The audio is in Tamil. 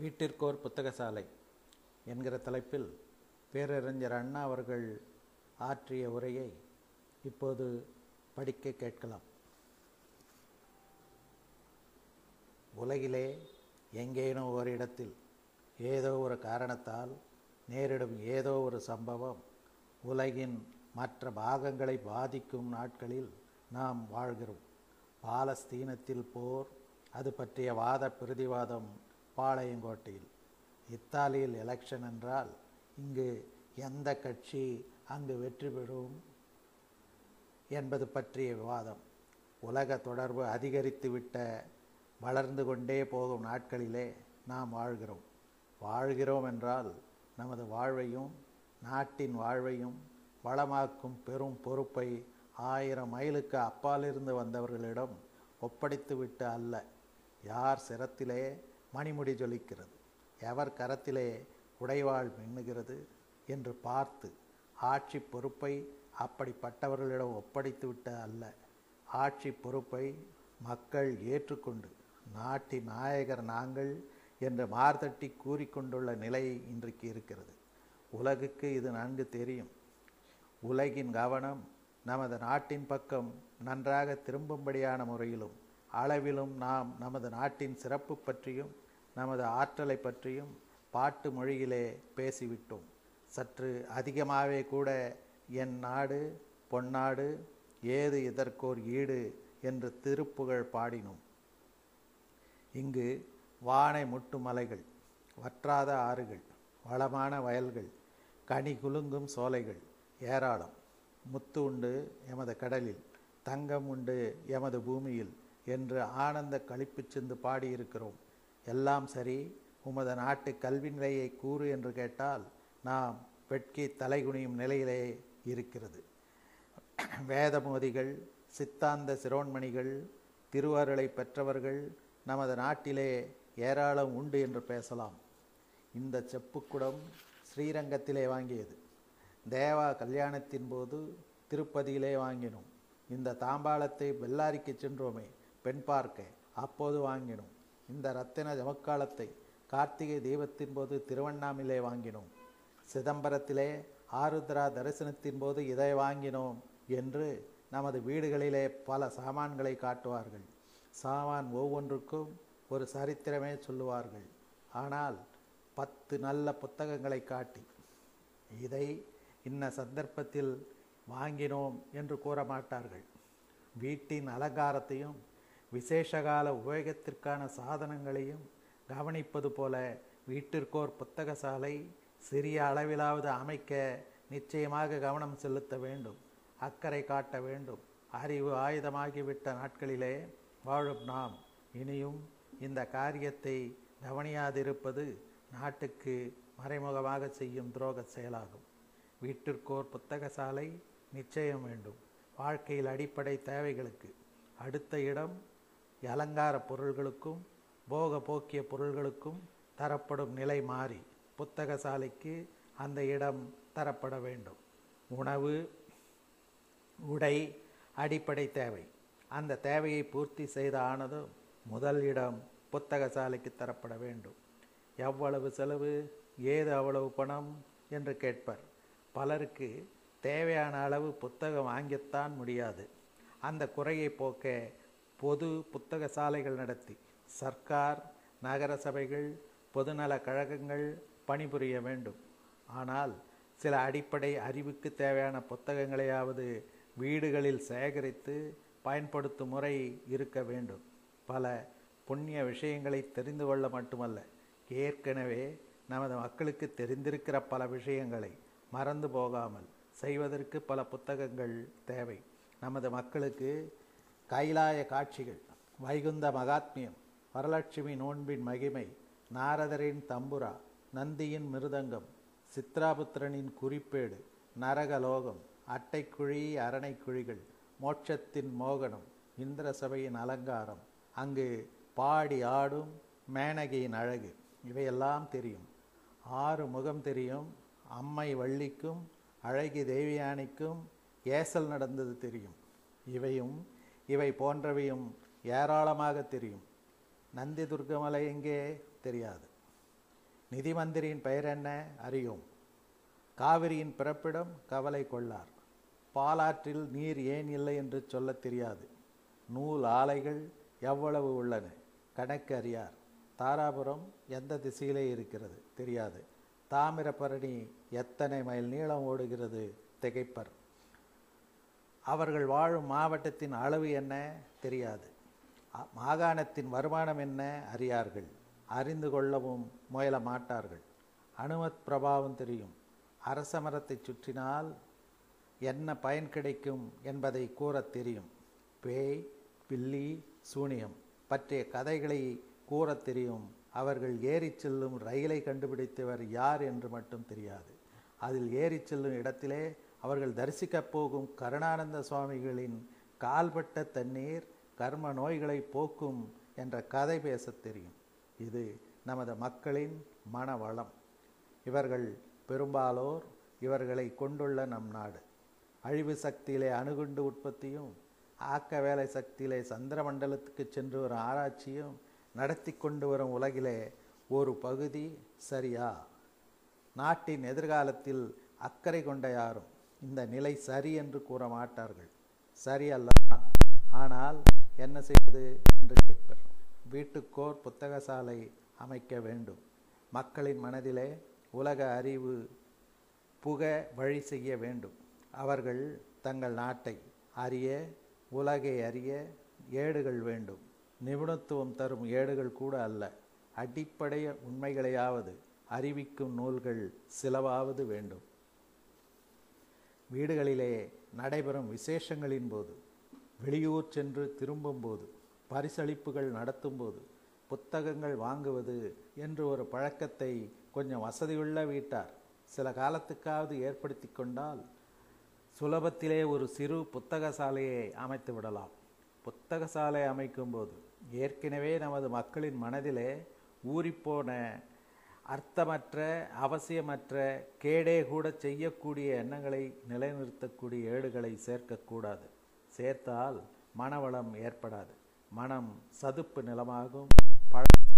வீட்டிற்கோர் புத்தகசாலை என்கிற தலைப்பில் பேரறிஞர் அண்ணா அவர்கள் ஆற்றிய உரையை இப்போது படிக்க கேட்கலாம். உலகிலே எங்கேனும் ஒரு இடத்தில் ஏதோ ஒரு காரணத்தால் நேரிடும் ஏதோ ஒரு சம்பவம் உலகின் மற்ற பாகங்களை பாதிக்கும் நாட்களில் நாம் வாழ்கிறோம். பாலஸ்தீனத்தில் போர் அது பற்றிய வாத பிரதிவாதம் பாளையங்கோட்டையில். இத்தாலியில் எலெக்ஷன் என்றால் இங்கு எந்த கட்சி அங்கு வெற்றி பெறும் என்பது பற்றிய விவாதம். உலக தொடர்பு அதிகரித்துவிட்ட வளர்ந்து கொண்டே போகும் நாட்களிலே நாம் வாழ்கிறோம். வாழ்கிறோம் என்றால் நமது வாழ்வையும் நாட்டின் வாழ்வையும் வளமாக்கும் பெரும் பொறுப்பை ஆயிரம் மைலுக்கு அப்பாலிருந்து வந்தவர்களிடம் ஒப்படைத்துவிட்டு அல்ல. யார் சிரத்திலே மணிமுடி ஜொலிக்கிறது. எவர் கரத்திலே உடைவாள் மின்னுகிறது என்று பார்த்து ஆட்சி பொறுப்பை அப்படிப்பட்டவர்களிடம் ஒப்படைத்துவிட்ட அல்ல. ஆட்சி பொறுப்பை மக்கள் ஏற்றுக்கொண்டு நாட்டின் நாயகர் நாங்கள் என்று மார்தட்டி கூறிக்கொண்டுள்ள நிலை இன்றைக்கு இருக்கிறது. உலகுக்கு இது நன்கு தெரியும். உலகின் கவனம் நமது நாட்டின் பக்கம் நன்றாக திரும்பும்படியான முறையிலும் அளவிலும் நாம் நமது நாட்டின் சிறப்பு பற்றியும் நமது ஆற்றலை பற்றியும் பாட்டு மொழியிலே பேசிவிட்டோம். சற்று அதிகமாகவே கூட என் நாடு பொன்னாடு ஏது இதற்கோர் ஈடு என்று திருப்புகழ் பாடினோம். இங்கு வானை முட்டு மலைகள் வற்றாத ஆறுகள் வளமான வயல்கள் கனி குலுங்கும் சோலைகள் ஏராளம். முத்து உண்டு எமது கடலில் தங்கம் உண்டு எமது பூமியில் என்று ஆனந்த களிப்பு சிந்து பாடியிருக்கிறோம். எல்லாம் சரி உமது நாட்டு கல்வி நிலையை கூறு என்று கேட்டால் நாம் வெட்கி தலைகுனியும் நிலையிலே இருக்கிறது. வேதமோதிகள் சித்தாந்த சிரோன்மணிகள் திருவருளை பெற்றவர்கள் நமது நாட்டிலே ஏராளம் உண்டு என்று பேசலாம். இந்த செப்புக்குடம் ஸ்ரீரங்கத்திலே வாங்கியது. தேவா கல்யாணத்தின் போது திருப்பதியிலே வாங்கினோம். இந்த தாம்பாளத்தை பெல்லாரிக்கு சென்றோமே பெண் பார்க்க அப்போது வாங்கினோம். இந்த ரத்தின ஜமக்காலத்தை கார்த்திகை தீபத்தின் போது திருவண்ணாமலை வாங்கினோம். சிதம்பரத்திலே ஆருத்ரா தரிசனத்தின் போது இதை வாங்கினோம் என்று நமது வீடுகளிலே பல சாமான்களை காட்டுவார்கள். சாமான் ஒவ்வொன்றுக்கும் ஒரு சரித்திரமே சொல்லுவார்கள். ஆனால் பத்து நல்ல புத்தகங்களை காட்டி இதை இன்ன சந்தர்ப்பத்தில் வாங்கினோம் என்று கூற மாட்டார்கள் வீட்டின் அலங்காரத்தையும் விசேஷகால உபயோகத்திற்கான சாதனங்களையும் கவனிப்பது போல வீட்டிற்கோர் புத்தக சாலை சிறிய அளவிலாவது அமைக்க நிச்சயமாக கவனம் செலுத்த வேண்டும் அக்கறை காட்ட வேண்டும். அறிவு ஆயுதமாகிவிட்ட நாட்களிலே வாழும் நாம் இனியும் இந்த காரியத்தை கவனியாதிருப்பது நாட்டுக்கு மறைமுகமாக செய்யும் துரோக செயலாகும். வீட்டிற்கோர் புத்தக சாலை நிச்சயம் வேண்டும். வாழ்க்கையில் அடிப்படை தேவைகளுக்கு அடுத்த இடம் அலங்கார பொருள்களுக்கும் போக போக்கிய பொருள்களுக்கும் தரப்படும் நிலை மாறி புத்தக சாலைக்கு அந்த இடம் தரப்பட வேண்டும். உணவு உடை அடிப்படை தேவை. அந்த தேவையை பூர்த்தி செய்த ஆனதும் முதல் இடம் புத்தக சாலைக்கு தரப்பட வேண்டும். எவ்வளவு செலவு ஏது அவ்வளவு பணம் என்று கேட்பர். பலருக்கு தேவையான அளவு புத்தகம் வாங்கித்தான் முடியாது. அந்த குறையை போக்க பொது புத்தக சாலைகள் நடத்தி சர்க்கார் நகர சபைகள் பொதுநல கழகங்கள் பணிபுரிய வேண்டும். ஆனால் சில அடிப்படை அறிவுக்கு தேவையான புத்தகங்களையாவது வீடுகளில் சேகரித்து பயன்படுத்தும் முறை இருக்க வேண்டும். பல புண்ணிய விஷயங்களை தெரிந்து கொள்ள மட்டுமல்ல ஏற்கனவே நமது மக்களுக்கு தெரிந்திருக்கிற பல விஷயங்களை மறந்து போகாமல் செய்வதற்கு பல புத்தகங்கள் தேவை. நமது மக்களுக்கு கைலாய காட்சிகள் வைகுந்த மகாத்மியம் வரலட்சுமி நோன்பின் மகிமை நாரதரின் தம்புரா நந்தியின் மிருதங்கம் சித்ராபுத்திரனின் குறிப்பேடு நரகலோகம் அட்டைக்குழி அரணைக்குழிகள் மோட்சத்தின் மோகனம் இந்திர சபையின் அலங்காரம் அங்கு பாடி ஆடும் மேனகையின் அழகு இவையெல்லாம் தெரியும். ஆறு முகம் தெரியும் அம்மை வள்ளிக்கும் அழகி தேவியானிக்கும் ஏசல் நடந்தது தெரியும். இவையும் இவை போன்றவையும் ஏராளமாக தெரியும். நந்தி துர்க்கமலை எங்கே தெரியாது. நிதி மந்திரியின் பெயர் என்ன? அறியும். காவிரியின் பிறப்பிடம் கவலை கொள்ளார். பாலாற்றில் நீர் ஏன் இல்லை என்று சொல்லத் தெரியாது. நூல் ஆலைகள் எவ்வளவு உள்ளன? கணக்கு அறியார். தாராபுரம் எந்த திசையிலே இருக்கிறது? தெரியாது. தாமிரபரணி எத்தனை மைல் நீளம் ஓடுகிறது? திகைப்பர். அவர்கள் வாழும் மாவட்டத்தின் அளவு என்ன தெரியாது. மாகாணத்தின் வருமானம் என்ன அறியார்கள். அறிந்து கொள்ளவும் முயல மாட்டார்கள். அனுமத் பிரபாவம் தெரியும். அரச மரத்தை சுற்றினால் என்ன பயன் கிடைக்கும் என்பதை கூறத் தெரியும். பேய் பில்லி சூனியம் பற்றிய கதைகளை கூறத் தெரியும். அவர்கள் ஏறி செல்லும் ரயிலை கண்டுபிடித்தவர் யார் என்று மட்டும் தெரியாது. அதில் ஏறி செல்லும் இடத்திலே அவர்கள் தரிசிக்கப் போகும் கருணானந்த சுவாமிகளின் கால்பட்ட தண்ணீர் கர்ம நோய்களை போக்கும் என்ற கதை பேசத் தெரியும். இது நமது மக்களின் மனவளம். இவர்கள் பெரும்பாலோர் இவர்களை கொண்டுள்ள நம் நாடு. அழிவு சக்தியிலே அணுகுண்டு உற்பத்தியும் ஆக்க வேலை சக்தியிலே சந்திர மண்டலத்துக்கு சென்று வரும் ஆராய்ச்சியும் நடத்தி கொண்டு வரும் உலகிலே ஒரு பகுதி சரியா? நாட்டின் எதிர்காலத்தில் அக்கறை கொண்ட யாரும் இந்த நிலை சரி என்று கூற மாட்டார்கள். சரி அல்லதான் ஆனால் என்ன செய்வது என்று கேட்பர். வீட்டுக்கோர் புத்தகசாலை அமைக்க வேண்டும். மக்களின் மனதிலே உலக அறிவு புக வழி செய்ய வேண்டும். அவர்கள் தங்கள் நாட்டை அறிய உலகை அறிய ஏடுகள் வேண்டும். நிபுணத்துவம் தரும் ஏடுகள் கூட அல்ல. அடிப்படை உண்மைகளையாவது அறிவிக்கும் நூல்கள் சிலவாவது வேண்டும். வீடுகளிலே நடைபெறும் விசேஷங்களின் போது வெளியூர் சென்று திரும்பும்போது பரிசளிப்புகள் நடத்தும்போது புத்தகங்கள் வாங்குவது என்று ஒரு பழக்கத்தை கொஞ்சம் வசதியுள்ள வீட்டார் சில காலத்துக்காவது ஏற்படுத்தி கொண்டால் சுலபத்திலே ஒரு சிறு புத்தக சாலையை அமைத்து விடலாம். புத்தக சாலை அமைக்கும்போது ஏற்கனவே நமது மக்களின் மனதிலே ஊறிப்போன அர்த்தமற்ற அவசியமற்ற கேடே கூட செய்யக்கூடிய எண்ணங்களை நிலைநிறுத்தக்கூடிய ஏடுகளை சேர்க்கக்கூடாது. சேர்த்தால் மனவளம் ஏற்படாது. மனம் சதுப்பு நிலமாகும் பழ